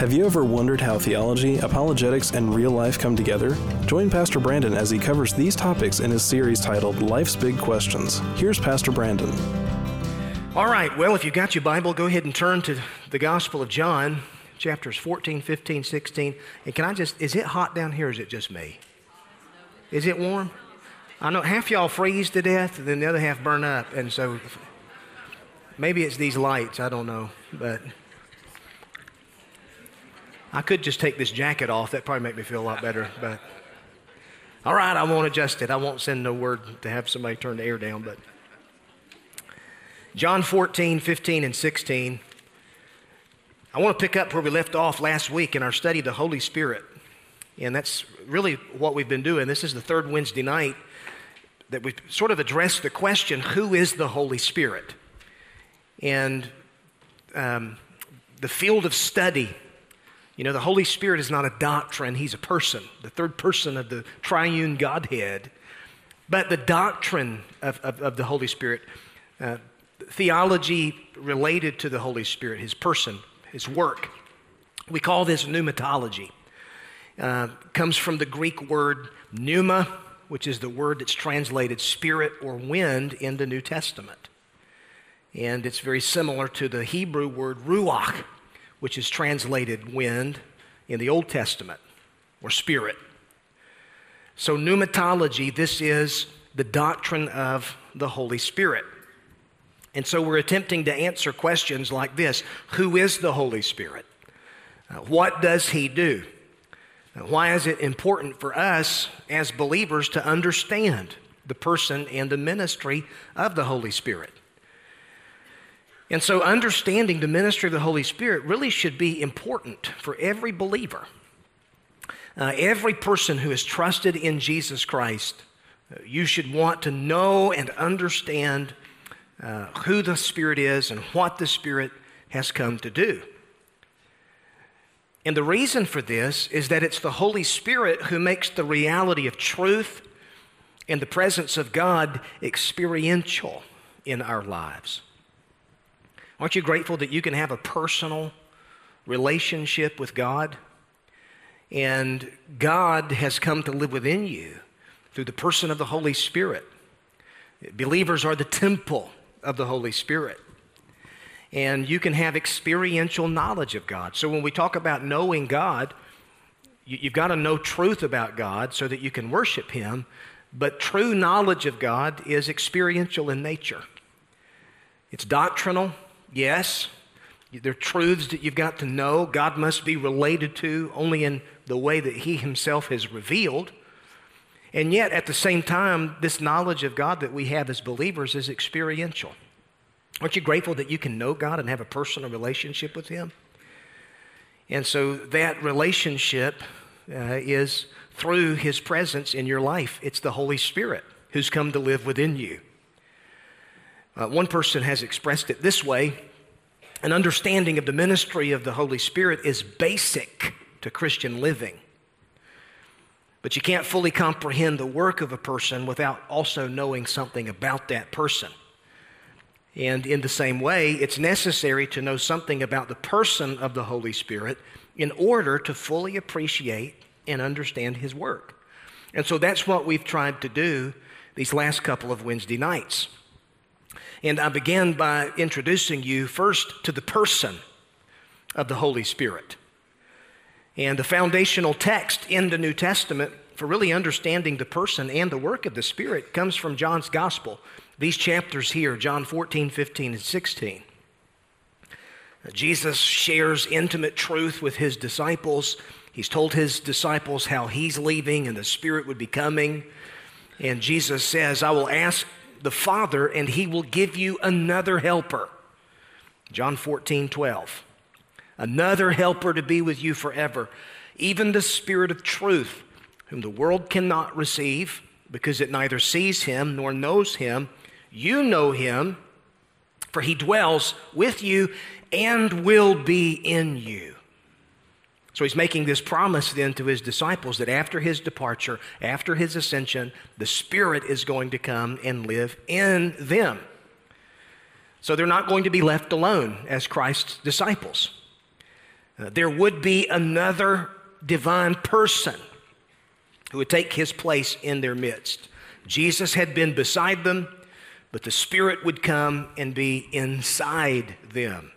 Have you ever wondered how theology, apologetics, and real life come together? Join Pastor Brandon as he covers these topics in his series titled Life's Big Questions. Here's Pastor Brandon. All right, well, if you've got your Bible, go ahead and turn to the Gospel of John, chapters 14, 15, 16. And can I just, is it hot down here or is it just me? Is it warm? I know half y'all freeze to death, and then the other half burn up. And so maybe it's these lights, I don't know. But I could just take this jacket off. That probably make me feel a lot better. But all right, I won't adjust it. I won't send no word to have somebody turn the air down. But John 14, 15, and 16. I want to pick up where we left off last week in our study of the Holy Spirit. And that's really what we've been doing. This is the third Wednesday night that we've sort of addressed the question who is the Holy Spirit? And um, the field of study you know, the Holy Spirit is not a doctrine, He's a person, the third person of the triune Godhead. But the doctrine of, of, of the Holy Spirit, uh, theology related to the Holy Spirit, His person, His work, we call this pneumatology. Uh, comes from the Greek word pneuma, which is the word that's translated spirit or wind in the New Testament. And it's very similar to the Hebrew word ruach, which is translated wind in the Old Testament, or spirit. So, pneumatology, this is the doctrine of the Holy Spirit. And so, we're attempting to answer questions like this Who is the Holy Spirit? Uh, what does He do? Uh, why is it important for us as believers to understand the person and the ministry of the Holy Spirit? And so, understanding the ministry of the Holy Spirit really should be important for every believer. Uh, every person who has trusted in Jesus Christ, uh, you should want to know and understand uh, who the Spirit is and what the Spirit has come to do. And the reason for this is that it's the Holy Spirit who makes the reality of truth and the presence of God experiential in our lives. Aren't you grateful that you can have a personal relationship with God? And God has come to live within you through the person of the Holy Spirit. Believers are the temple of the Holy Spirit. And you can have experiential knowledge of God. So when we talk about knowing God, you've got to know truth about God so that you can worship Him. But true knowledge of God is experiential in nature. It's doctrinal, Yes, there are truths that you've got to know. God must be related to only in the way that He Himself has revealed. And yet, at the same time, this knowledge of God that we have as believers is experiential. Aren't you grateful that you can know God and have a personal relationship with Him? And so that relationship uh, is through His presence in your life. It's the Holy Spirit who's come to live within you. Uh, one person has expressed it this way an understanding of the ministry of the Holy Spirit is basic to Christian living. But you can't fully comprehend the work of a person without also knowing something about that person. And in the same way, it's necessary to know something about the person of the Holy Spirit in order to fully appreciate and understand His work. And so that's what we've tried to do these last couple of Wednesday nights. And I began by introducing you first to the person of the Holy Spirit. And the foundational text in the New Testament for really understanding the person and the work of the Spirit comes from John's Gospel. These chapters here, John 14, 15, and 16. Jesus shares intimate truth with his disciples. He's told his disciples how he's leaving and the Spirit would be coming. And Jesus says, I will ask the Father, and he will give you another helper. John 14, 12. Another helper to be with you forever, even the Spirit of truth, whom the world cannot receive because it neither sees him nor knows him. You know him, for he dwells with you and will be in you. So he's making this promise then to his disciples that after his departure, after his ascension, the Spirit is going to come and live in them. So they're not going to be left alone as Christ's disciples. uh, there would be another divine person who would take his place in their midst. Jesus had been beside them, but the Spirit would come and be inside them.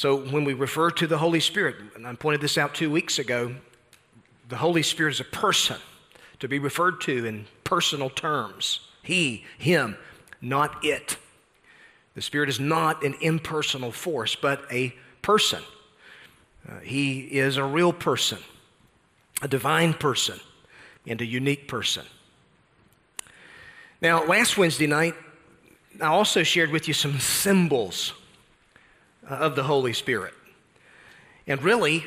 So when we refer to the Holy Spirit, and I pointed this out two weeks ago, the Holy Spirit is a person to be referred to in personal terms. He, him, not it. The Spirit is not an impersonal force, but a person. Uh, he is a real person, a divine person, and a unique person. Now, last Wednesday night, I also shared with you some symbols of the Holy Spirit. And really,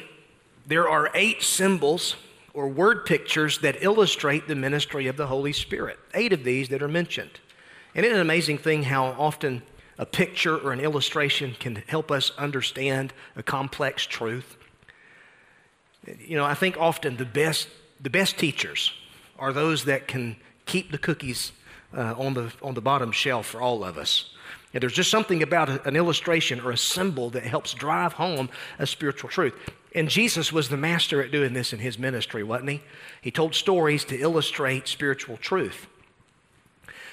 there are eight symbols or word pictures that illustrate the ministry of the Holy Spirit. Eight of these that are mentioned. And it's an amazing thing how often a picture or an illustration can help us understand a complex truth. You know, I think often the best, the best teachers are those that can keep the cookies uh, on, the, on the bottom shelf for all of us. And there's just something about an illustration or a symbol that helps drive home a spiritual truth. And Jesus was the master at doing this in his ministry, wasn't he? He told stories to illustrate spiritual truth.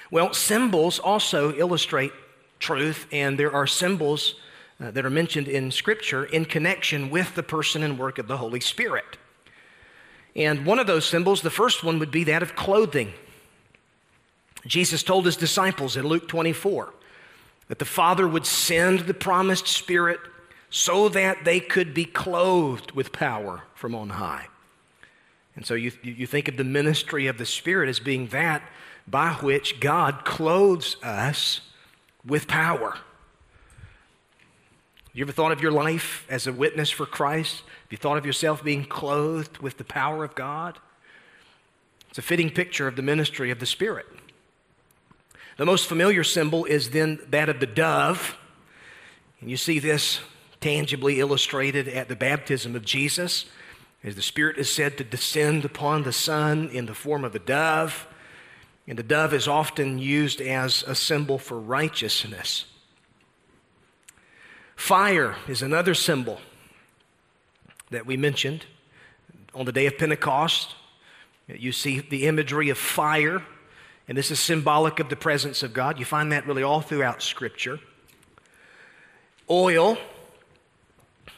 Well, symbols also illustrate truth, and there are symbols uh, that are mentioned in Scripture in connection with the person and work of the Holy Spirit. And one of those symbols, the first one, would be that of clothing. Jesus told his disciples in Luke 24 that the Father would send the promised Spirit so that they could be clothed with power from on high. And so you, you think of the ministry of the Spirit as being that by which God clothes us with power. You ever thought of your life as a witness for Christ? Have you thought of yourself being clothed with the power of God? It's a fitting picture of the ministry of the Spirit. The most familiar symbol is then that of the dove. And you see this tangibly illustrated at the baptism of Jesus, as the Spirit is said to descend upon the Son in the form of a dove. And the dove is often used as a symbol for righteousness. Fire is another symbol that we mentioned on the day of Pentecost. You see the imagery of fire and this is symbolic of the presence of God. You find that really all throughout Scripture. Oil,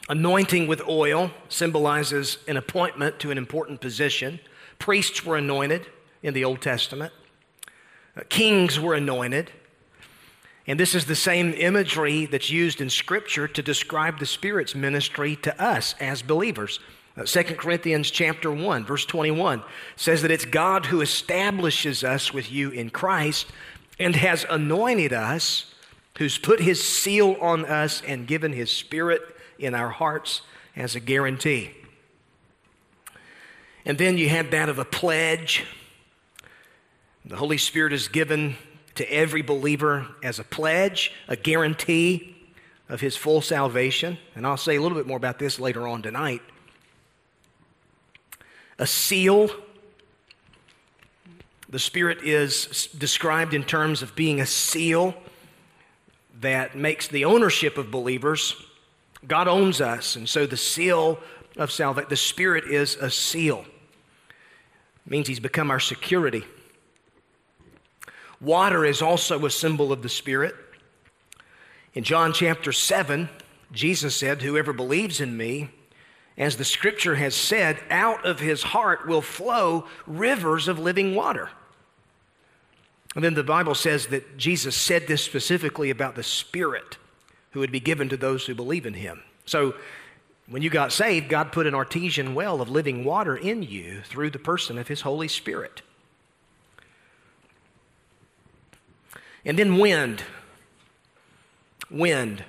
anointing with oil, symbolizes an appointment to an important position. Priests were anointed in the Old Testament, uh, kings were anointed. And this is the same imagery that's used in Scripture to describe the Spirit's ministry to us as believers. Uh, 2 Corinthians chapter 1 verse 21 says that it's God who establishes us with you in Christ and has anointed us who's put his seal on us and given his spirit in our hearts as a guarantee. And then you have that of a pledge. The Holy Spirit is given to every believer as a pledge, a guarantee of his full salvation. And I'll say a little bit more about this later on tonight. A seal. The Spirit is described in terms of being a seal that makes the ownership of believers. God owns us, and so the seal of salvation, the Spirit is a seal. It means He's become our security. Water is also a symbol of the Spirit. In John chapter 7, Jesus said, Whoever believes in me, as the scripture has said, out of his heart will flow rivers of living water. And then the Bible says that Jesus said this specifically about the Spirit who would be given to those who believe in him. So when you got saved, God put an artesian well of living water in you through the person of his Holy Spirit. And then wind. Wind.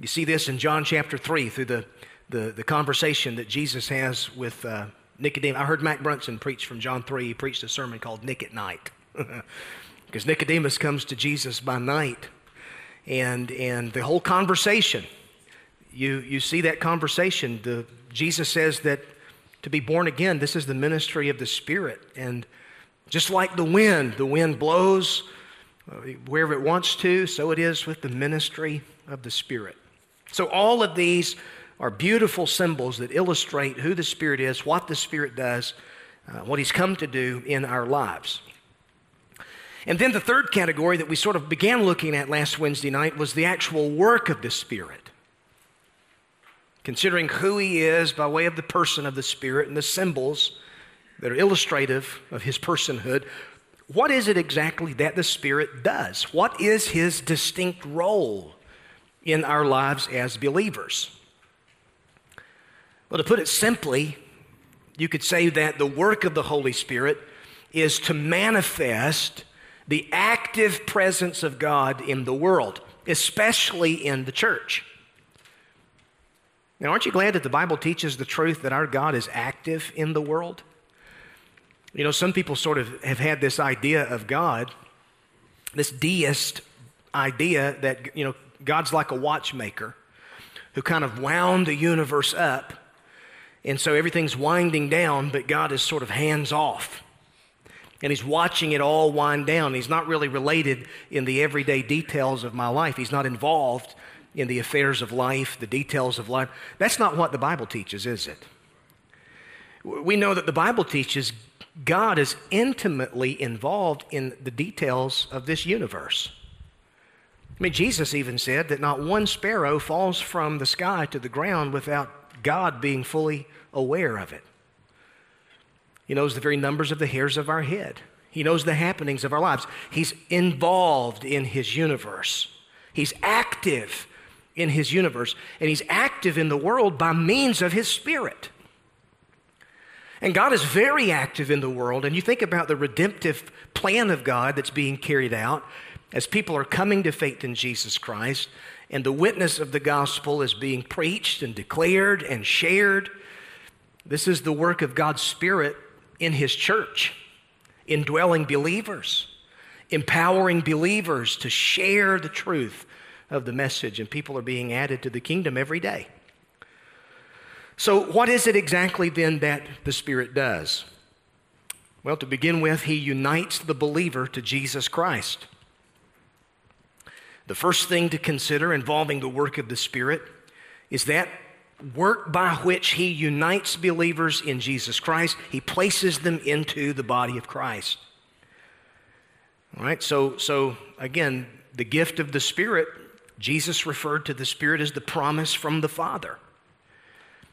You see this in John chapter 3 through the the, the conversation that Jesus has with uh, Nicodemus. I heard Mac Brunson preach from John 3. He preached a sermon called Nick at Night. because Nicodemus comes to Jesus by night. And, and the whole conversation, you, you see that conversation. The, Jesus says that to be born again, this is the ministry of the Spirit. And just like the wind, the wind blows uh, wherever it wants to, so it is with the ministry of the Spirit. So all of these are beautiful symbols that illustrate who the Spirit is, what the Spirit does, uh, what He's come to do in our lives. And then the third category that we sort of began looking at last Wednesday night was the actual work of the Spirit. Considering who He is by way of the person of the Spirit and the symbols that are illustrative of His personhood, what is it exactly that the Spirit does? What is His distinct role in our lives as believers? Well, to put it simply, you could say that the work of the Holy Spirit is to manifest the active presence of God in the world, especially in the church. Now, aren't you glad that the Bible teaches the truth that our God is active in the world? You know, some people sort of have had this idea of God, this deist idea that, you know, God's like a watchmaker who kind of wound the universe up. And so everything's winding down, but God is sort of hands off. And He's watching it all wind down. He's not really related in the everyday details of my life, He's not involved in the affairs of life, the details of life. That's not what the Bible teaches, is it? We know that the Bible teaches God is intimately involved in the details of this universe. I mean, Jesus even said that not one sparrow falls from the sky to the ground without God being fully aware of it. He knows the very numbers of the hairs of our head. He knows the happenings of our lives. He's involved in His universe. He's active in His universe, and He's active in the world by means of His Spirit. And God is very active in the world, and you think about the redemptive plan of God that's being carried out as people are coming to faith in Jesus Christ, and the witness of the gospel is being preached and declared and shared. This is the work of God's Spirit in His church, indwelling believers, empowering believers to share the truth of the message, and people are being added to the kingdom every day. So, what is it exactly then that the Spirit does? Well, to begin with, He unites the believer to Jesus Christ. The first thing to consider involving the work of the Spirit is that work by which He unites believers in Jesus Christ, He places them into the body of Christ. All right, so, so again, the gift of the Spirit, Jesus referred to the Spirit as the promise from the Father.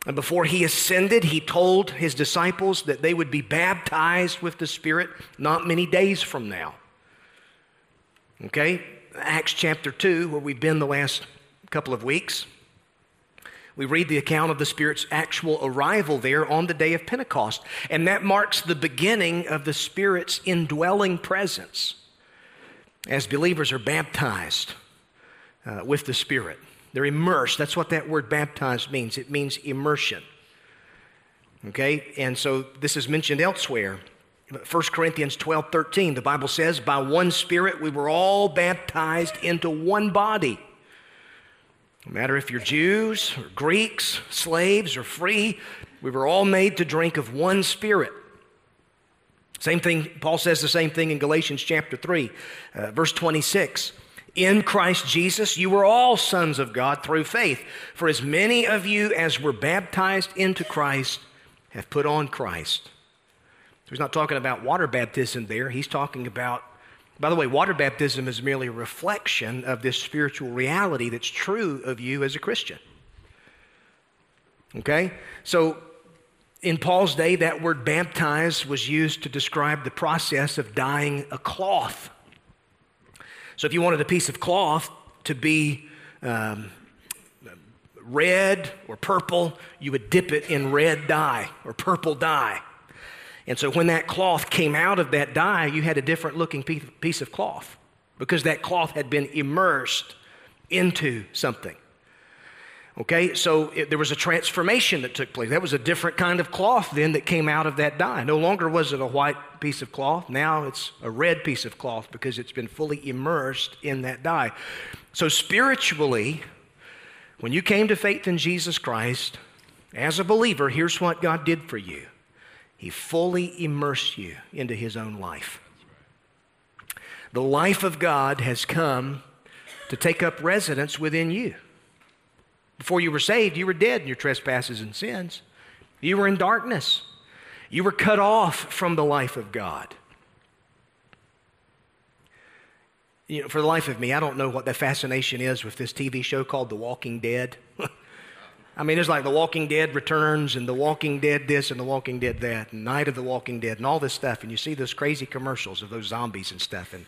And before he ascended, he told his disciples that they would be baptized with the Spirit not many days from now. Okay? Acts chapter 2, where we've been the last couple of weeks, we read the account of the Spirit's actual arrival there on the day of Pentecost. And that marks the beginning of the Spirit's indwelling presence as believers are baptized uh, with the Spirit. They're immersed. That's what that word baptized means. It means immersion. Okay? And so this is mentioned elsewhere. 1 Corinthians 12 13, the Bible says, By one Spirit we were all baptized into one body. No matter if you're Jews or Greeks, slaves or free, we were all made to drink of one Spirit. Same thing, Paul says the same thing in Galatians chapter 3, uh, verse 26 in Christ Jesus, you were all sons of God through faith. For as many of you as were baptized into Christ have put on Christ. So he's not talking about water baptism there. He's talking about, by the way, water baptism is merely a reflection of this spiritual reality that's true of you as a Christian. Okay? So in Paul's day, that word baptize was used to describe the process of dyeing a cloth. So if you wanted a piece of cloth to be um, red or purple, you would dip it in red dye or purple dye. And so when that cloth came out of that dye, you had a different looking piece of cloth because that cloth had been immersed into something. Okay, so it, there was a transformation that took place. That was a different kind of cloth then that came out of that dye. No longer was it a white piece of cloth, now it's a red piece of cloth because it's been fully immersed in that dye. So, spiritually, when you came to faith in Jesus Christ, as a believer, here's what God did for you He fully immersed you into His own life. The life of God has come to take up residence within you. Before you were saved, you were dead in your trespasses and sins. You were in darkness. You were cut off from the life of God. You know, for the life of me, I don't know what the fascination is with this TV show called The Walking Dead. I mean, it's like The Walking Dead returns and The Walking Dead this and The Walking Dead that and Night of the Walking Dead and all this stuff. And you see those crazy commercials of those zombies and stuff. And,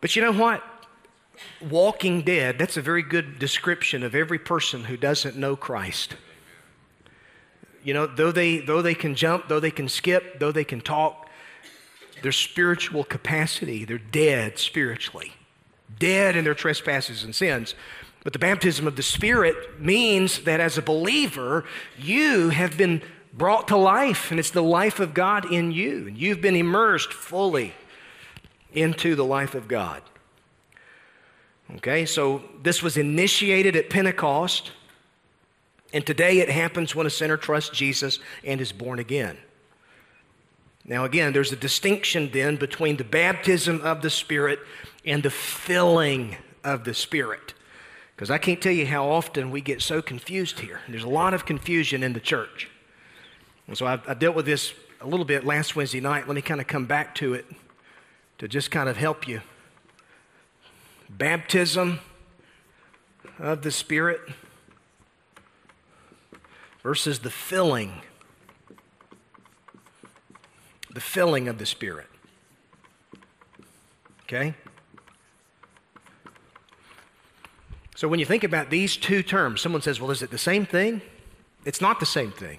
but you know what? Walking Dead, that's a very good description of every person who doesn't know Christ. You know, though they, though they can jump, though they can skip, though they can talk, their spiritual capacity, they're dead spiritually, dead in their trespasses and sins. But the baptism of the Spirit means that as a believer, you have been brought to life, and it's the life of God in you. And you've been immersed fully into the life of God. Okay, so this was initiated at Pentecost, and today it happens when a sinner trusts Jesus and is born again. Now, again, there's a distinction then between the baptism of the Spirit and the filling of the Spirit. Because I can't tell you how often we get so confused here. There's a lot of confusion in the church. And so I, I dealt with this a little bit last Wednesday night. Let me kind of come back to it to just kind of help you baptism of the Spirit versus the filling. The filling of the Spirit. Okay? So when you think about these two terms, someone says, well, is it the same thing? It's not the same thing.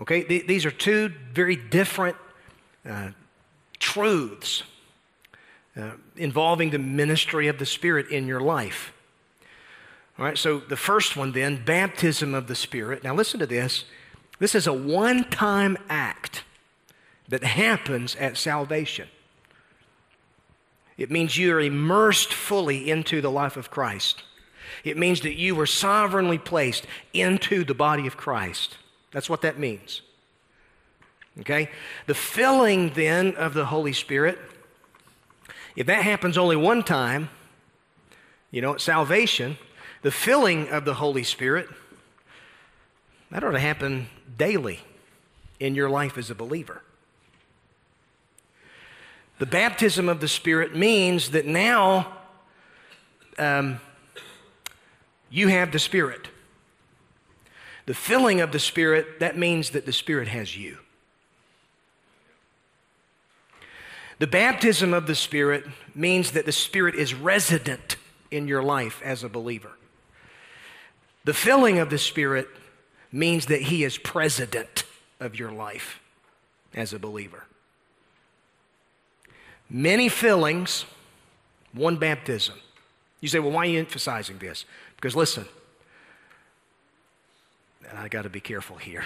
Okay? Th- these are two very different uh, truths uh, involving the ministry of the Spirit in your life. All right, so the first one then, baptism of the Spirit. Now listen to this. This is a one time act that happens at salvation. It means you are immersed fully into the life of Christ. It means that you were sovereignly placed into the body of Christ. That's what that means. Okay? The filling then of the Holy Spirit if that happens only one time, you know, salvation, the filling of the Holy Spirit, that ought to happen daily in your life as a believer. The baptism of the Spirit means that now um, you have the Spirit. The filling of the Spirit, that means that the Spirit has you. The baptism of the Spirit means that the Spirit is resident in your life as a believer. The filling of the Spirit means that He is president of your life as a believer. Many fillings, one baptism. You say, well, why are you emphasizing this? Because listen, and I got to be careful here.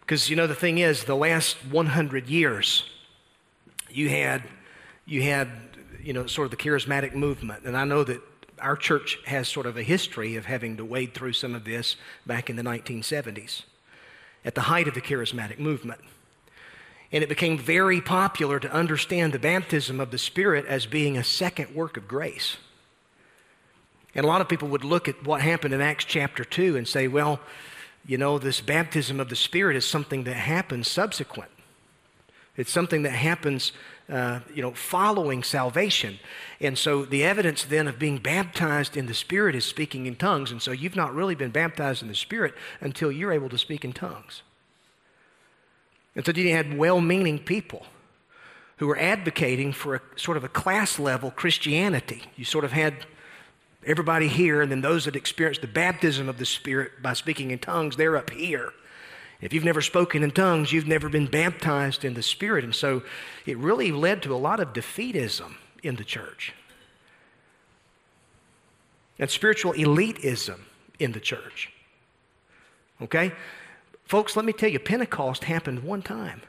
Because, you know, the thing is, the last 100 years, you had, you had, you know, sort of the charismatic movement. And I know that our church has sort of a history of having to wade through some of this back in the 1970s at the height of the charismatic movement. And it became very popular to understand the baptism of the Spirit as being a second work of grace. And a lot of people would look at what happened in Acts chapter 2 and say, well, you know, this baptism of the Spirit is something that happens subsequent. It's something that happens, uh, you know, following salvation. And so the evidence then of being baptized in the Spirit is speaking in tongues. And so you've not really been baptized in the Spirit until you're able to speak in tongues. And so you had well meaning people who were advocating for a sort of a class level Christianity. You sort of had everybody here, and then those that experienced the baptism of the Spirit by speaking in tongues, they're up here. If you've never spoken in tongues, you've never been baptized in the Spirit. And so it really led to a lot of defeatism in the church and spiritual elitism in the church. Okay? Folks, let me tell you, Pentecost happened one time,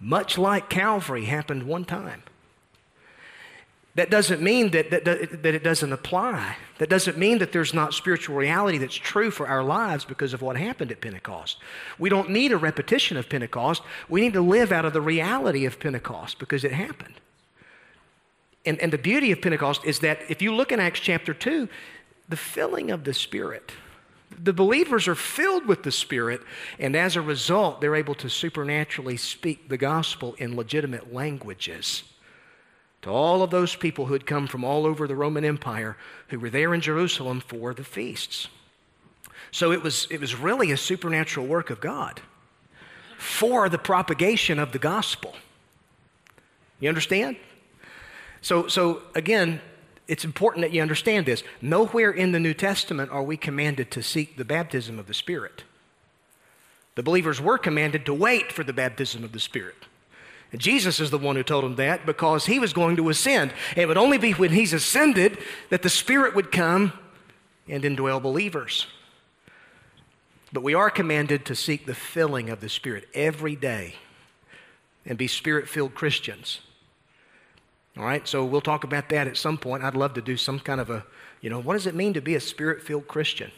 much like Calvary happened one time. That doesn't mean that, that, that it doesn't apply. That doesn't mean that there's not spiritual reality that's true for our lives because of what happened at Pentecost. We don't need a repetition of Pentecost. We need to live out of the reality of Pentecost because it happened. And, and the beauty of Pentecost is that if you look in Acts chapter 2, the filling of the Spirit. The believers are filled with the Spirit, and as a result, they're able to supernaturally speak the gospel in legitimate languages to all of those people who had come from all over the Roman Empire who were there in Jerusalem for the feasts. So it was, it was really a supernatural work of God for the propagation of the gospel. You understand? So, so again, it's important that you understand this. Nowhere in the New Testament are we commanded to seek the baptism of the Spirit. The believers were commanded to wait for the baptism of the Spirit. And Jesus is the one who told them that because he was going to ascend. It would only be when he's ascended that the Spirit would come and indwell believers. But we are commanded to seek the filling of the Spirit every day and be Spirit filled Christians. All right, so we'll talk about that at some point. I'd love to do some kind of a, you know, what does it mean to be a Spirit filled Christian?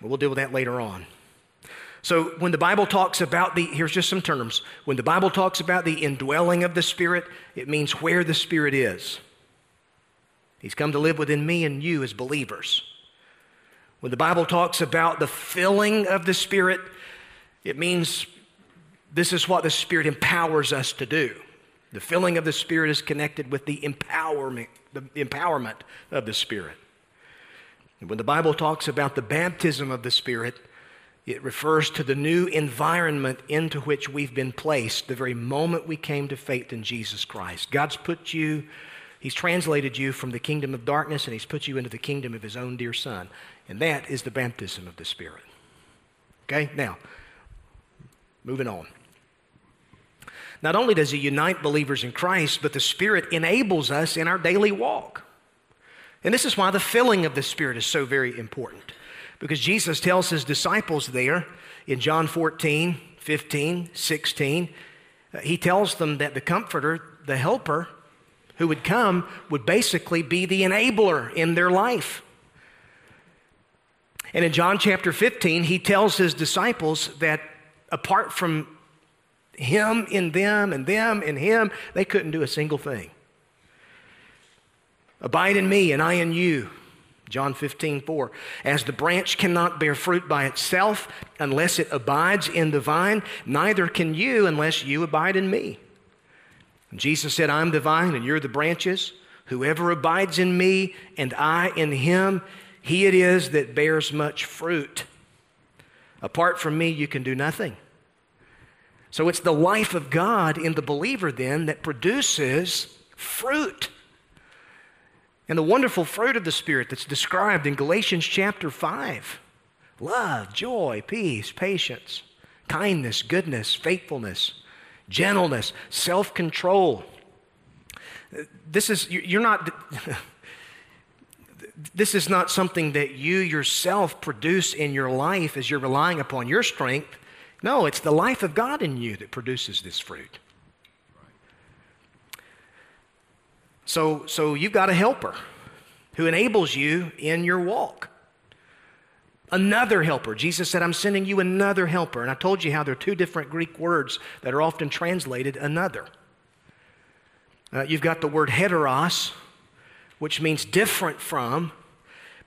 Well, we'll deal with that later on. So when the Bible talks about the, here's just some terms. When the Bible talks about the indwelling of the Spirit, it means where the Spirit is. He's come to live within me and you as believers. When the Bible talks about the filling of the Spirit, it means this is what the Spirit empowers us to do. The filling of the Spirit is connected with the empowerment, the empowerment of the Spirit. And when the Bible talks about the baptism of the Spirit, it refers to the new environment into which we've been placed the very moment we came to faith in Jesus Christ. God's put you, He's translated you from the kingdom of darkness and He's put you into the kingdom of His own dear Son. And that is the baptism of the Spirit. Okay, now, moving on. Not only does He unite believers in Christ, but the Spirit enables us in our daily walk. And this is why the filling of the Spirit is so very important. Because Jesus tells his disciples there in John 14, 15, 16, uh, he tells them that the Comforter, the Helper, who would come would basically be the enabler in their life. And in John chapter 15, he tells his disciples that apart from him in them and them in him, they couldn't do a single thing. Abide in me and I in you. John 15, 4. As the branch cannot bear fruit by itself unless it abides in the vine, neither can you unless you abide in me. And Jesus said, I'm the vine and you're the branches. Whoever abides in me and I in him, he it is that bears much fruit. Apart from me, you can do nothing. So it's the life of God in the believer then that produces fruit. And the wonderful fruit of the Spirit that's described in Galatians chapter 5 love, joy, peace, patience, kindness, goodness, faithfulness, gentleness, self control. This is, you're not. this is not something that you yourself produce in your life as you're relying upon your strength. No, it's the life of God in you that produces this fruit. So, so you've got a helper who enables you in your walk. Another helper. Jesus said, I'm sending you another helper. And I told you how there are two different Greek words that are often translated another. Uh, you've got the word heteros, which means different from.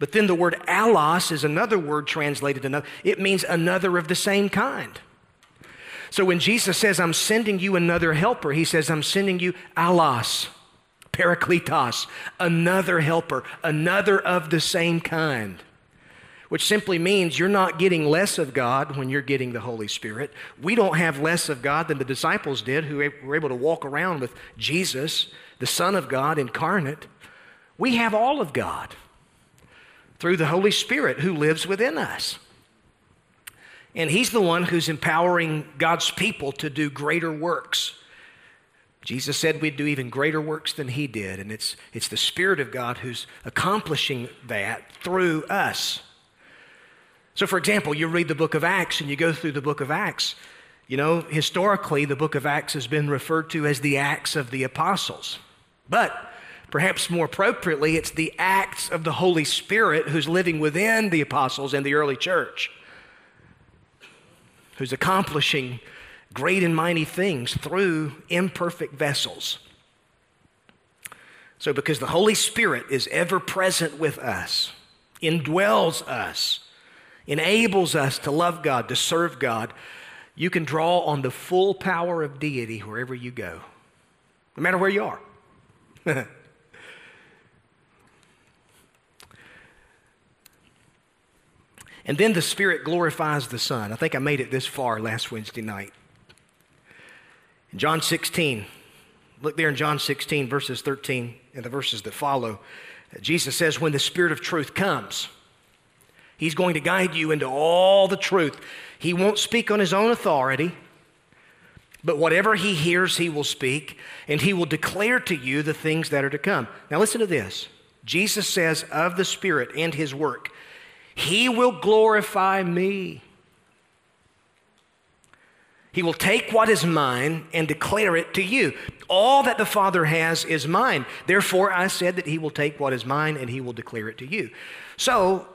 But then the word allos is another word translated another. It means another of the same kind. So when Jesus says, I'm sending you another helper, he says, I'm sending you allos Parakletos, another helper, another of the same kind, which simply means you're not getting less of God when you're getting the Holy Spirit. We don't have less of God than the disciples did who were able to walk around with Jesus, the Son of God incarnate. We have all of God through the Holy Spirit who lives within us. And He's the one who's empowering God's people to do greater works Jesus said we'd do even greater works than he did, and it's, it's the Spirit of God who's accomplishing that through us. So, for example, you read the book of Acts and you go through the book of Acts. You know, historically, the book of Acts has been referred to as the Acts of the Apostles. But perhaps more appropriately, it's the acts of the Holy Spirit who's living within the apostles and the early church, who's accomplishing great and mighty things through imperfect vessels. So, because the Holy Spirit is ever present with us, indwells us, enables us to love God, to serve God, you can draw on the full power of deity wherever you go, no matter where you are. and then the Spirit glorifies the Son. I think I made it this far last Wednesday night. In John 16, look there in John 16, verses 13 and the verses that follow. Jesus says, When the Spirit of truth comes, He's going to guide you into all the truth. He won't speak on His own authority, but whatever He hears, He will speak, and He will declare to you the things that are to come. Now, listen to this Jesus says of the Spirit and His work, He will glorify me. He will take what is mine and declare it to you. All that the Father has is mine. Therefore, I said that He will take what is mine and He will declare it to you. So,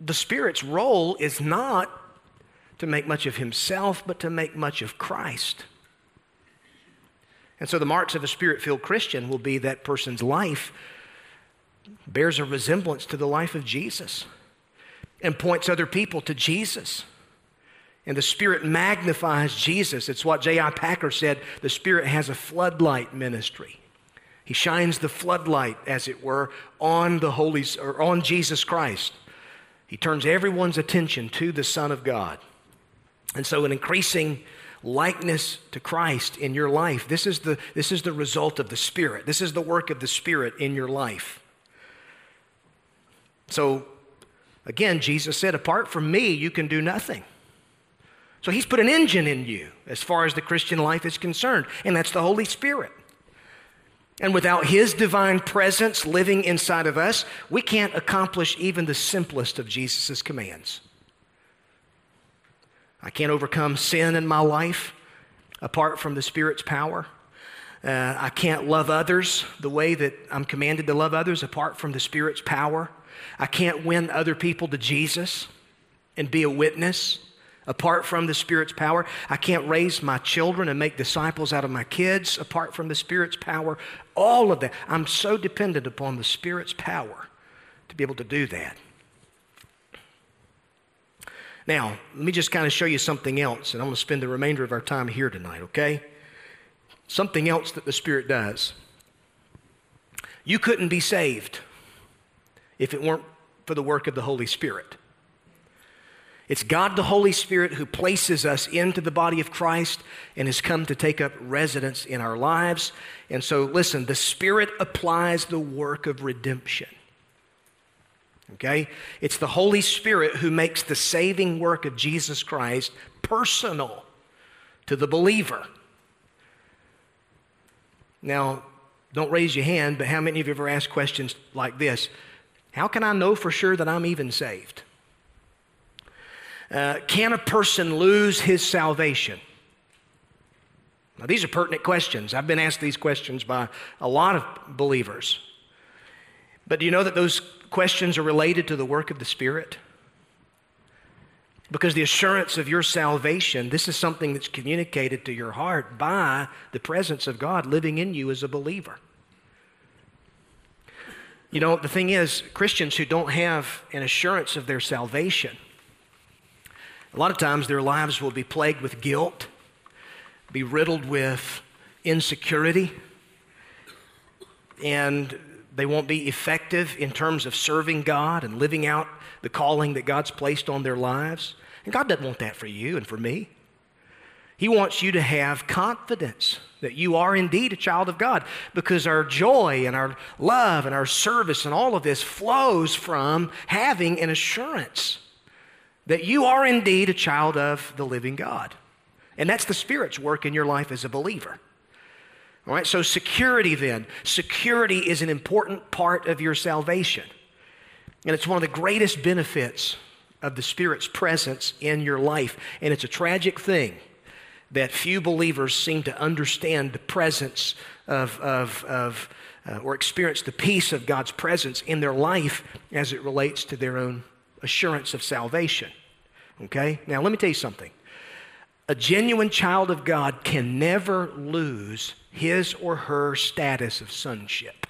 the Spirit's role is not to make much of Himself, but to make much of Christ. And so, the marks of a Spirit filled Christian will be that person's life bears a resemblance to the life of Jesus and points other people to Jesus. And the Spirit magnifies Jesus. It's what J.I. Packer said the Spirit has a floodlight ministry. He shines the floodlight, as it were, on the Holy or on Jesus Christ. He turns everyone's attention to the Son of God. And so, an increasing likeness to Christ in your life. This is the, this is the result of the Spirit. This is the work of the Spirit in your life. So, again, Jesus said, Apart from me, you can do nothing. So he's put an engine in you as far as the Christian life is concerned, and that's the Holy Spirit. And without his divine presence living inside of us, we can't accomplish even the simplest of Jesus' commands. I can't overcome sin in my life apart from the Spirit's power. Uh, I can't love others the way that I'm commanded to love others apart from the Spirit's power. I can't win other people to Jesus and be a witness apart from the Spirit's power. I can't raise my children and make disciples out of my kids apart from the Spirit's power. All of that. I'm so dependent upon the Spirit's power to be able to do that. Now, let me just kind of show you something else, and I'm going to spend the remainder of our time here tonight, okay? Something else that the Spirit does. You couldn't be saved if it weren't for the work of the Holy Spirit. It's God the Holy Spirit who places us into the body of Christ and has come to take up residence in our lives. And so, listen, the Spirit applies the work of redemption. Okay? It's the Holy Spirit who makes the saving work of Jesus Christ personal to the believer. Now, don't raise your hand, but how many of you have ever asked questions like this? How can I know for sure that I'm even saved? Uh, can a person lose his salvation? Now, these are pertinent questions. I've been asked these questions by a lot of believers. But do you know that those questions are related to the work of the Spirit? Because the assurance of your salvation, this is something that's communicated to your heart by the presence of God living in you as a believer. You know, the thing is, Christians who don't have an assurance of their salvation, a lot of times their lives will be plagued with guilt, be riddled with insecurity, and they won't be effective in terms of serving God and living out the calling that God's placed on their lives. And God doesn't want that for you and for me. He wants you to have confidence that you are indeed a child of God because our joy and our love and our service and all of this flows from having an assurance that you are indeed a child of the living God. And that's the Spirit's work in your life as a believer. All right, so security then. Security is an important part of your salvation. And it's one of the greatest benefits of the Spirit's presence in your life. And it's a tragic thing that few believers seem to understand the presence of, of, of uh, or experience the peace of God's presence in their life as it relates to their own assurance of salvation. Okay? Now, let me tell you something. A genuine child of God can never lose his or her status of sonship.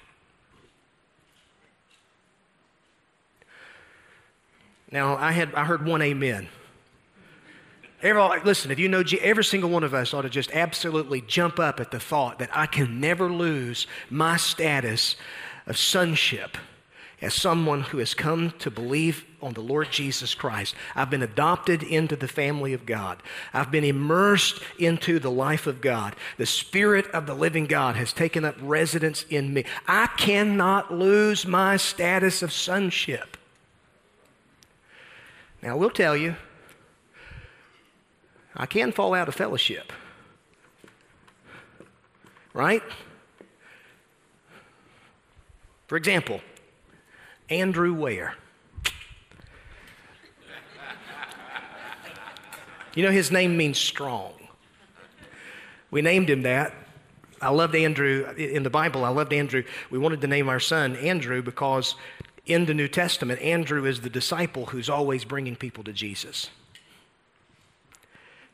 Now, I, had, I heard one amen. Every, listen, if you know, every single one of us ought to just absolutely jump up at the thought that I can never lose my status of sonship as someone who has come to believe on the Lord Jesus Christ. I've been adopted into the family of God. I've been immersed into the life of God. The Spirit of the living God has taken up residence in me. I cannot lose my status of sonship. Now, we'll tell you, I can fall out of fellowship. Right? For example, Andrew Ware. You know, his name means strong. We named him that. I loved Andrew. In the Bible, I loved Andrew. We wanted to name our son Andrew because in the New Testament, Andrew is the disciple who's always bringing people to Jesus.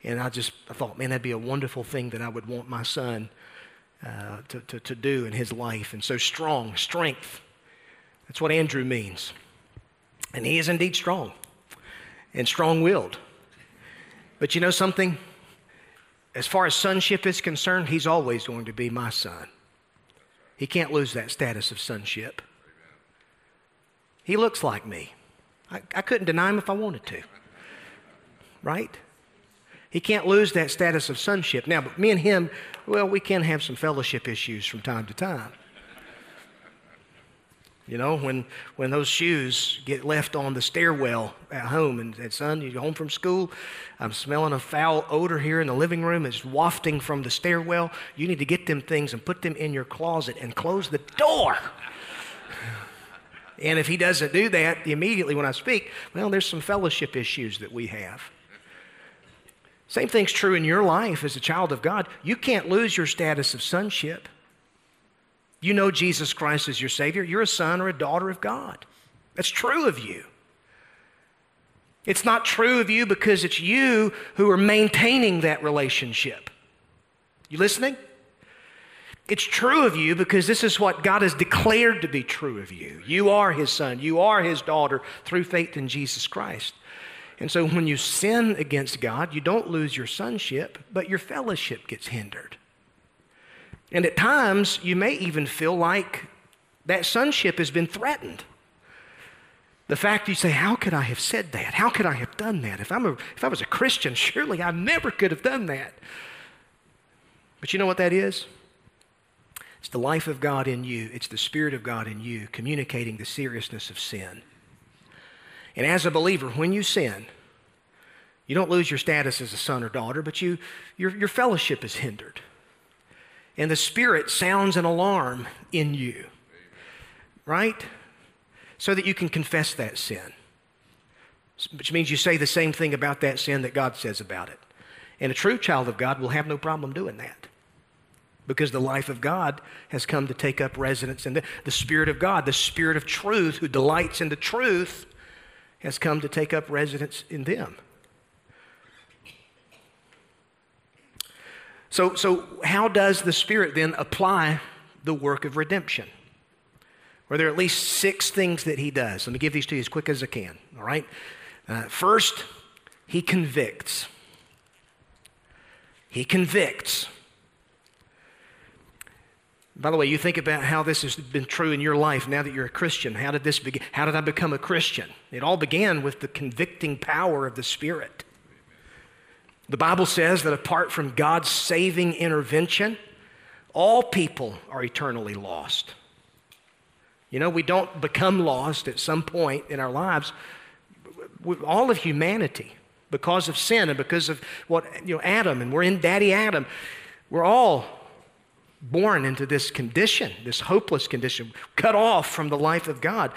And I just I thought, man, that'd be a wonderful thing that I would want my son uh, to, to, to do in his life. And so strong, strength. That's what Andrew means. And he is indeed strong and strong willed. But you know something? As far as sonship is concerned, he's always going to be my son. He can't lose that status of sonship. He looks like me. I, I couldn't deny him if I wanted to. Right? He can't lose that status of sonship. Now, but me and him, well, we can have some fellowship issues from time to time. You know, when, when those shoes get left on the stairwell at home and said, son, you home from school, I'm smelling a foul odor here in the living room. It's wafting from the stairwell. You need to get them things and put them in your closet and close the door. and if he doesn't do that immediately when I speak, well, there's some fellowship issues that we have. Same thing's true in your life as a child of God. You can't lose your status of sonship. You know Jesus Christ as your Savior. You're a son or a daughter of God. That's true of you. It's not true of you because it's you who are maintaining that relationship. You listening? It's true of you because this is what God has declared to be true of you. You are His son, you are His daughter through faith in Jesus Christ. And so when you sin against God, you don't lose your sonship, but your fellowship gets hindered. And at times, you may even feel like that sonship has been threatened. The fact you say, How could I have said that? How could I have done that? If, I'm a, if I was a Christian, surely I never could have done that. But you know what that is? It's the life of God in you, it's the Spirit of God in you communicating the seriousness of sin. And as a believer, when you sin, you don't lose your status as a son or daughter, but you, your, your fellowship is hindered and the Spirit sounds an alarm in you, right? So that you can confess that sin, which means you say the same thing about that sin that God says about it. And a true child of God will have no problem doing that because the life of God has come to take up residence in the, the Spirit of God, the Spirit of truth who delights in the truth, has come to take up residence in them. So, so how does the Spirit then apply the work of redemption? Well, there are at least six things that he does. Let me give these to you as quick as I can, all right? Uh, first, he convicts. He convicts. By the way, you think about how this has been true in your life now that you're a Christian. How did this begin? How did I become a Christian? It all began with the convicting power of the Spirit. The Bible says that apart from God's saving intervention, all people are eternally lost. You know, we don't become lost at some point in our lives. All of humanity, because of sin and because of what, you know, Adam, and we're in Daddy Adam, we're all born into this condition, this hopeless condition, cut off from the life of God.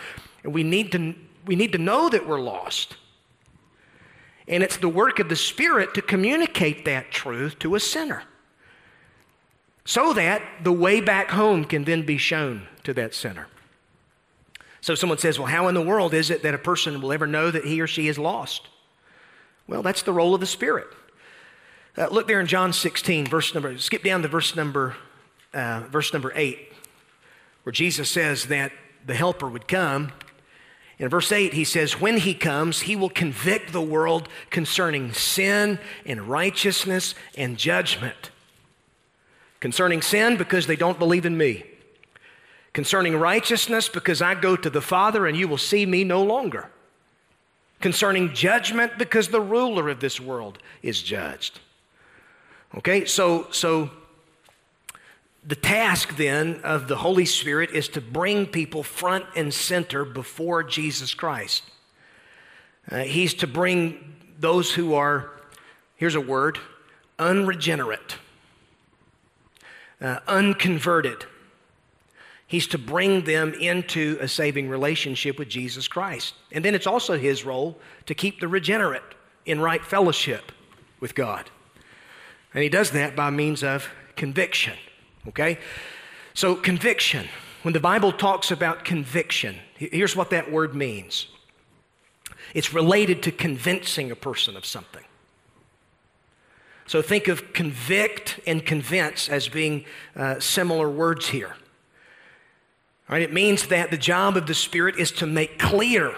And we need to, we need to know that we're lost. And it's the work of the Spirit to communicate that truth to a sinner so that the way back home can then be shown to that sinner. So someone says, Well, how in the world is it that a person will ever know that he or she is lost? Well, that's the role of the Spirit. Uh, look there in John 16, verse number, skip down to verse number, uh, verse number 8, where Jesus says that the Helper would come. In verse 8, he says, When he comes, he will convict the world concerning sin and righteousness and judgment. Concerning sin, because they don't believe in me. Concerning righteousness, because I go to the Father and you will see me no longer. Concerning judgment, because the ruler of this world is judged. Okay, so, so the task then of the Holy Spirit is to bring people front and center before Jesus Christ. Uh, he's to bring those who are, here's a word, unregenerate, uh, unconverted. He's to bring them into a saving relationship with Jesus Christ. And then it's also his role to keep the regenerate in right fellowship with God. And he does that by means of conviction. Okay? So, conviction. When the Bible talks about conviction, here's what that word means it's related to convincing a person of something. So, think of convict and convince as being uh, similar words here. Right, it means that the job of the Spirit is to make clear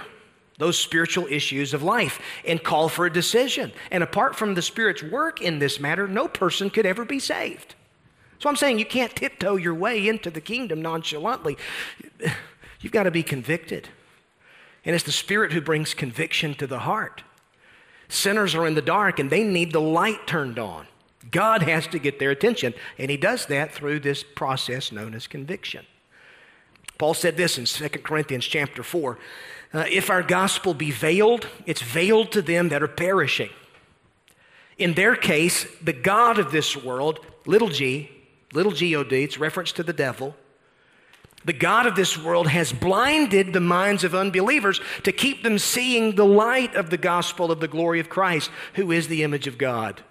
those spiritual issues of life and call for a decision. And apart from the Spirit's work in this matter, no person could ever be saved. So I'm saying you can't tiptoe your way into the kingdom nonchalantly. You've got to be convicted. And it's the Spirit who brings conviction to the heart. Sinners are in the dark and they need the light turned on. God has to get their attention, and He does that through this process known as conviction. Paul said this in 2 Corinthians chapter 4 uh, if our gospel be veiled, it's veiled to them that are perishing. In their case, the God of this world, little g, little god, it's reference to the devil, the God of this world has blinded the minds of unbelievers to keep them seeing the light of the gospel of the glory of Christ, who is the image of God.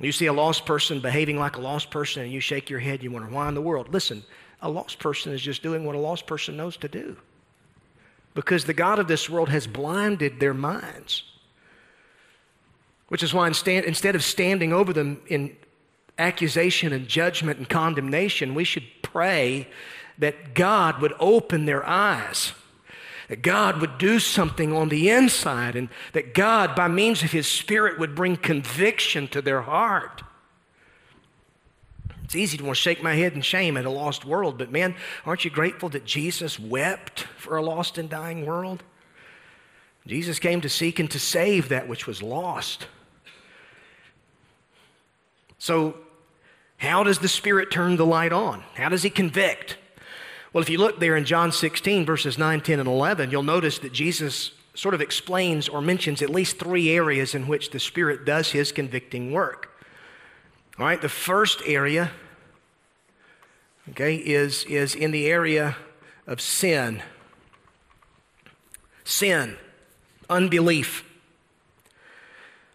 You see a lost person behaving like a lost person, and you shake your head, you wonder, why in the world? Listen, a lost person is just doing what a lost person knows to do because the God of this world has blinded their minds. Which is why instead of standing over them in accusation and judgment and condemnation, we should pray that God would open their eyes, that God would do something on the inside, and that God, by means of His Spirit, would bring conviction to their heart. It's easy to want to shake my head in shame at a lost world, but man, aren't you grateful that Jesus wept for a lost and dying world? Jesus came to seek and to save that which was lost. So, how does the Spirit turn the light on? How does He convict? Well, if you look there in John 16, verses 9, 10, and 11, you'll notice that Jesus sort of explains or mentions at least three areas in which the Spirit does His convicting work. All right, the first area, okay, is, is in the area of sin. Sin, unbelief.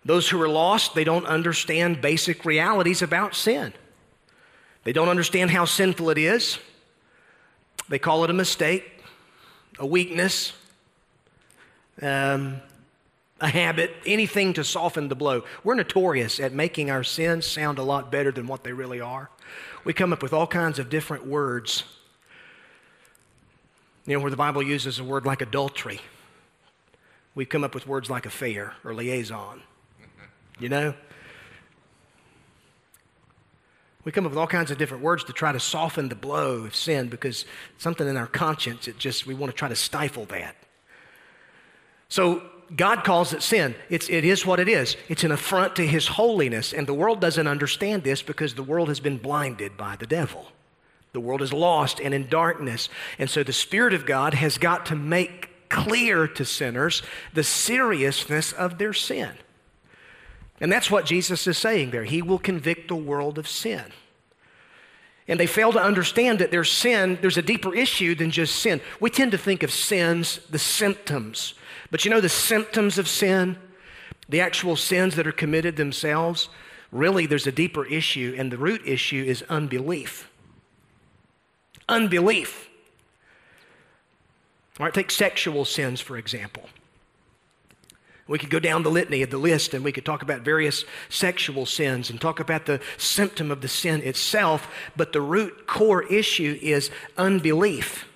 Those who are lost, they don't understand basic realities about sin. They don't understand how sinful it is. They call it a mistake, a weakness, um, a habit, anything to soften the blow. We're notorious at making our sins sound a lot better than what they really are. We come up with all kinds of different words. You know, where the Bible uses a word like adultery, we come up with words like affair or liaison. You know? We come up with all kinds of different words to try to soften the blow of sin because something in our conscience, it just, we want to try to stifle that. So God calls it sin. It's, it is what it is. It's an affront to His holiness. And the world doesn't understand this because the world has been blinded by the devil. The world is lost and in darkness. And so the Spirit of God has got to make clear to sinners the seriousness of their sin. And that's what Jesus is saying there. He will convict the world of sin. And they fail to understand that there's sin, there's a deeper issue than just sin. We tend to think of sins, the symptoms but you know the symptoms of sin, the actual sins that are committed themselves, really there's a deeper issue, and the root issue is unbelief. Unbelief. All right, take sexual sins, for example. We could go down the litany of the list and we could talk about various sexual sins and talk about the symptom of the sin itself, but the root core issue is unbelief.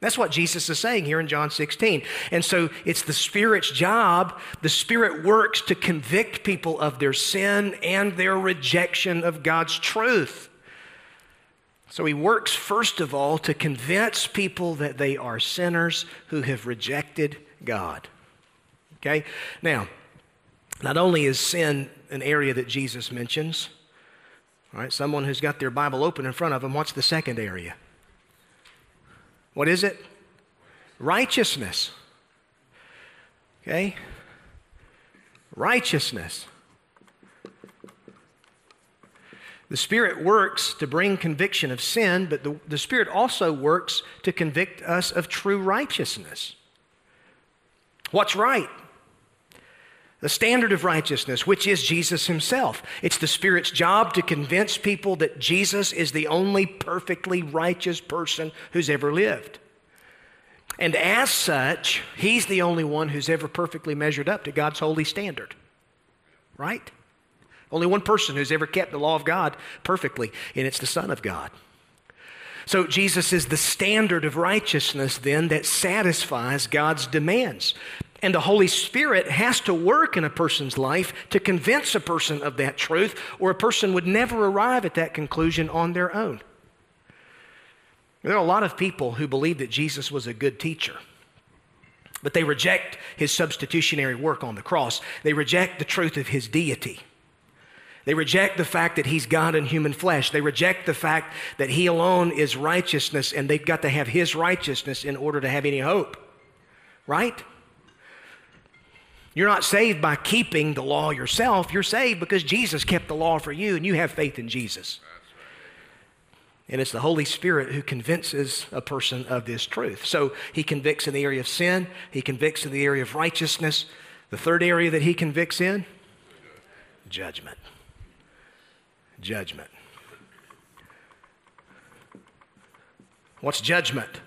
That's what Jesus is saying here in John 16. And so it's the Spirit's job. The Spirit works to convict people of their sin and their rejection of God's truth. So he works, first of all, to convince people that they are sinners who have rejected God. Okay? Now, not only is sin an area that Jesus mentions, all right, someone who's got their Bible open in front of them, what's the second area? What is it? Righteousness. Okay? Righteousness. The Spirit works to bring conviction of sin, but the, the Spirit also works to convict us of true righteousness. What's right? The standard of righteousness, which is Jesus Himself. It's the Spirit's job to convince people that Jesus is the only perfectly righteous person who's ever lived. And as such, He's the only one who's ever perfectly measured up to God's holy standard. Right? Only one person who's ever kept the law of God perfectly, and it's the Son of God. So Jesus is the standard of righteousness then that satisfies God's demands. And the Holy Spirit has to work in a person's life to convince a person of that truth, or a person would never arrive at that conclusion on their own. There are a lot of people who believe that Jesus was a good teacher, but they reject his substitutionary work on the cross. They reject the truth of his deity. They reject the fact that he's God in human flesh. They reject the fact that he alone is righteousness and they've got to have his righteousness in order to have any hope. Right? You're not saved by keeping the law yourself. You're saved because Jesus kept the law for you and you have faith in Jesus. And it's the Holy Spirit who convinces a person of this truth. So he convicts in the area of sin, he convicts in the area of righteousness. The third area that he convicts in judgment judgment. What's judgment?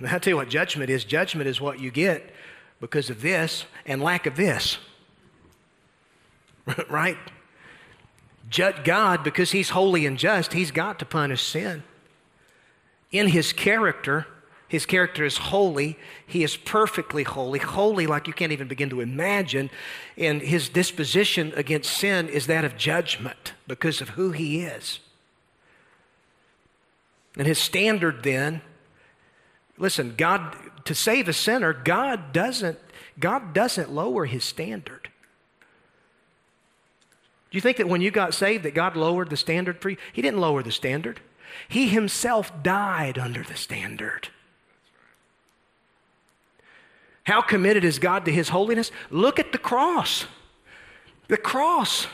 I'll tell you what judgment is. Judgment is what you get because of this and lack of this. right? Judge God, because He's holy and just, He's got to punish sin. In His character, his character is holy. He is perfectly holy, holy like you can't even begin to imagine. And his disposition against sin is that of judgment because of who he is. And his standard then, listen, God, to save a sinner, God doesn't, God doesn't lower his standard. Do you think that when you got saved that God lowered the standard for you? He didn't lower the standard. He himself died under the standard. How committed is God to His holiness? Look at the cross. The cross,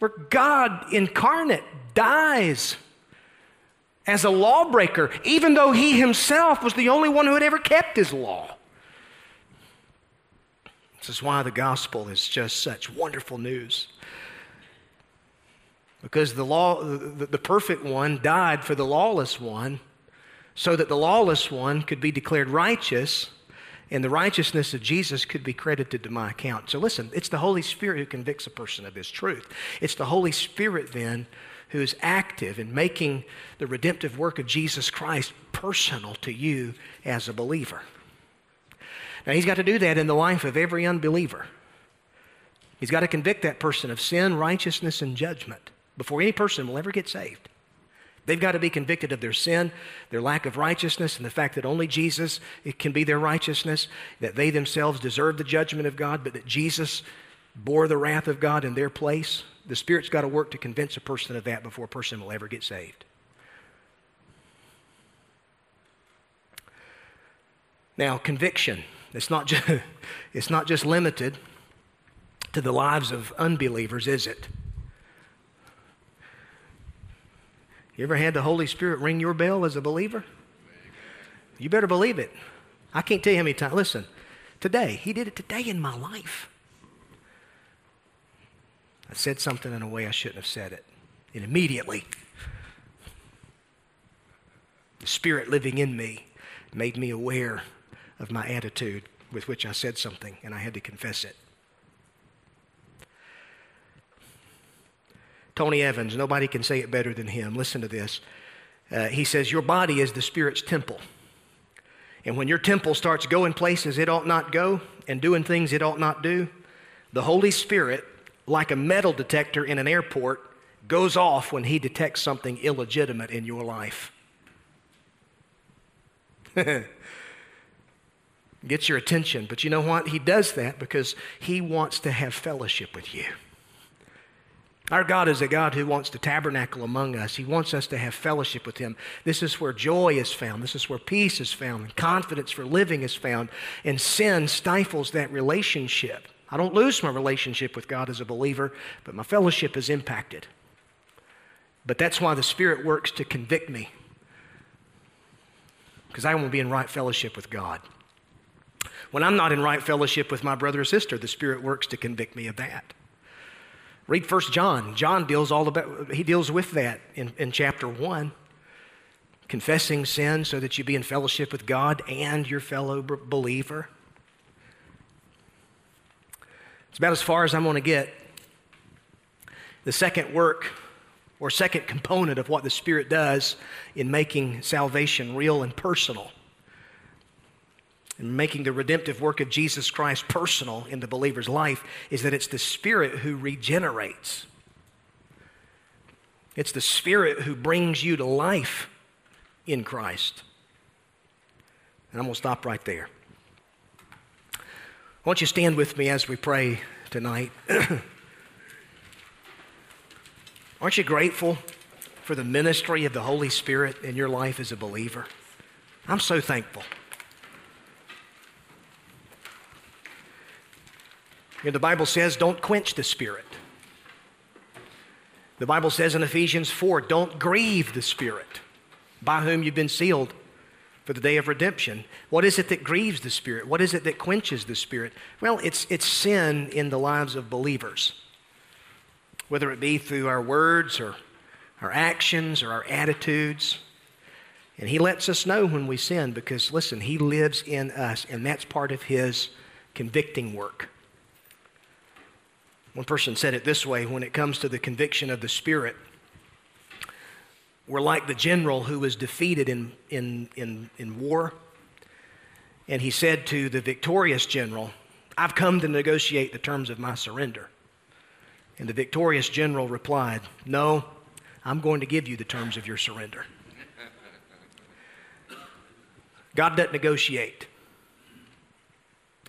where God incarnate dies as a lawbreaker, even though He Himself was the only one who had ever kept His law. This is why the gospel is just such wonderful news. Because the law, the, the perfect one died for the lawless one, so that the lawless one could be declared righteous and the righteousness of Jesus could be credited to my account. So listen, it's the Holy Spirit who convicts a person of this truth. It's the Holy Spirit then who is active in making the redemptive work of Jesus Christ personal to you as a believer. Now, he's got to do that in the life of every unbeliever. He's got to convict that person of sin, righteousness, and judgment before any person will ever get saved. They've got to be convicted of their sin, their lack of righteousness, and the fact that only Jesus can be their righteousness, that they themselves deserve the judgment of God, but that Jesus bore the wrath of God in their place. The Spirit's got to work to convince a person of that before a person will ever get saved. Now, conviction, it's not just, it's not just limited to the lives of unbelievers, is it? You ever had the Holy Spirit ring your bell as a believer? You better believe it. I can't tell you how many times. Listen, today, He did it today in my life. I said something in a way I shouldn't have said it. And immediately, the Spirit living in me made me aware of my attitude with which I said something, and I had to confess it. Tony Evans, nobody can say it better than him. Listen to this. Uh, he says, Your body is the Spirit's temple. And when your temple starts going places it ought not go and doing things it ought not do, the Holy Spirit, like a metal detector in an airport, goes off when he detects something illegitimate in your life. Gets your attention. But you know what? He does that because he wants to have fellowship with you. Our God is a God who wants to tabernacle among us. He wants us to have fellowship with Him. This is where joy is found. This is where peace is found. And confidence for living is found. And sin stifles that relationship. I don't lose my relationship with God as a believer, but my fellowship is impacted. But that's why the Spirit works to convict me. Because I want to be in right fellowship with God. When I'm not in right fellowship with my brother or sister, the Spirit works to convict me of that. Read First John. John deals all about he deals with that in, in chapter one. Confessing sin so that you be in fellowship with God and your fellow believer. It's about as far as I'm going to get. The second work or second component of what the Spirit does in making salvation real and personal and making the redemptive work of Jesus Christ personal in the believer's life is that it's the Spirit who regenerates. It's the Spirit who brings you to life in Christ. And I'm going to stop right there. I want you stand with me as we pray tonight. Aren't you grateful for the ministry of the Holy Spirit in your life as a believer? I'm so thankful. the Bible says, don't quench the Spirit. The Bible says in Ephesians 4, don't grieve the Spirit by whom you've been sealed for the day of redemption. What is it that grieves the Spirit? What is it that quenches the Spirit? Well, it's, it's sin in the lives of believers, whether it be through our words or our actions or our attitudes. And He lets us know when we sin because, listen, He lives in us, and that's part of His convicting work. One person said it this way when it comes to the conviction of the Spirit, we're like the general who was defeated in, in, in, in war. And he said to the victorious general, I've come to negotiate the terms of my surrender. And the victorious general replied, No, I'm going to give you the terms of your surrender. God doesn't negotiate,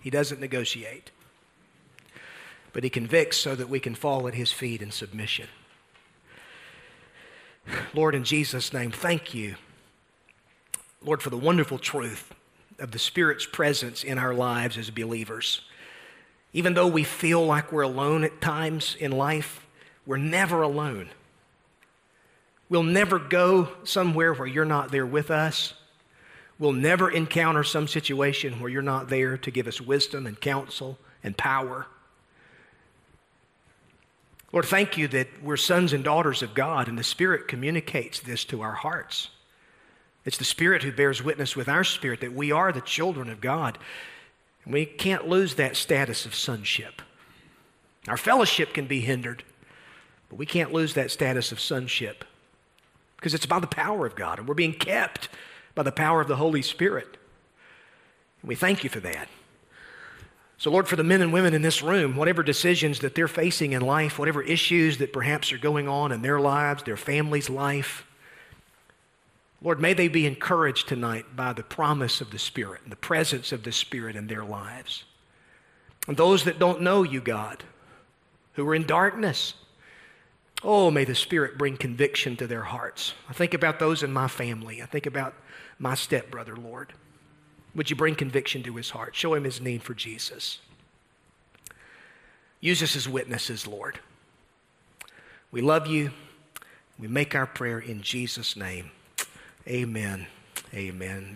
He doesn't negotiate but he convicts so that we can fall at his feet in submission. Lord, in Jesus' name, thank you, Lord, for the wonderful truth of the Spirit's presence in our lives as believers. Even though we feel like we're alone at times in life, we're never alone. We'll never go somewhere where you're not there with us. We'll never encounter some situation where you're not there to give us wisdom and counsel and power. Lord, thank you that we're sons and daughters of God, and the Spirit communicates this to our hearts. It's the Spirit who bears witness with our spirit that we are the children of God. And we can't lose that status of sonship. Our fellowship can be hindered, but we can't lose that status of sonship because it's by the power of God, and we're being kept by the power of the Holy Spirit. And we thank you for that. So, Lord, for the men and women in this room, whatever decisions that they're facing in life, whatever issues that perhaps are going on in their lives, their family's life, Lord, may they be encouraged tonight by the promise of the Spirit and the presence of the Spirit in their lives. And those that don't know you, God, who are in darkness, oh, may the Spirit bring conviction to their hearts. I think about those in my family. I think about my stepbrother, Lord. Would you bring conviction to his heart? Show him his need for Jesus. Use us as witnesses, Lord. We love you. We make our prayer in Jesus' name. Amen. Amen.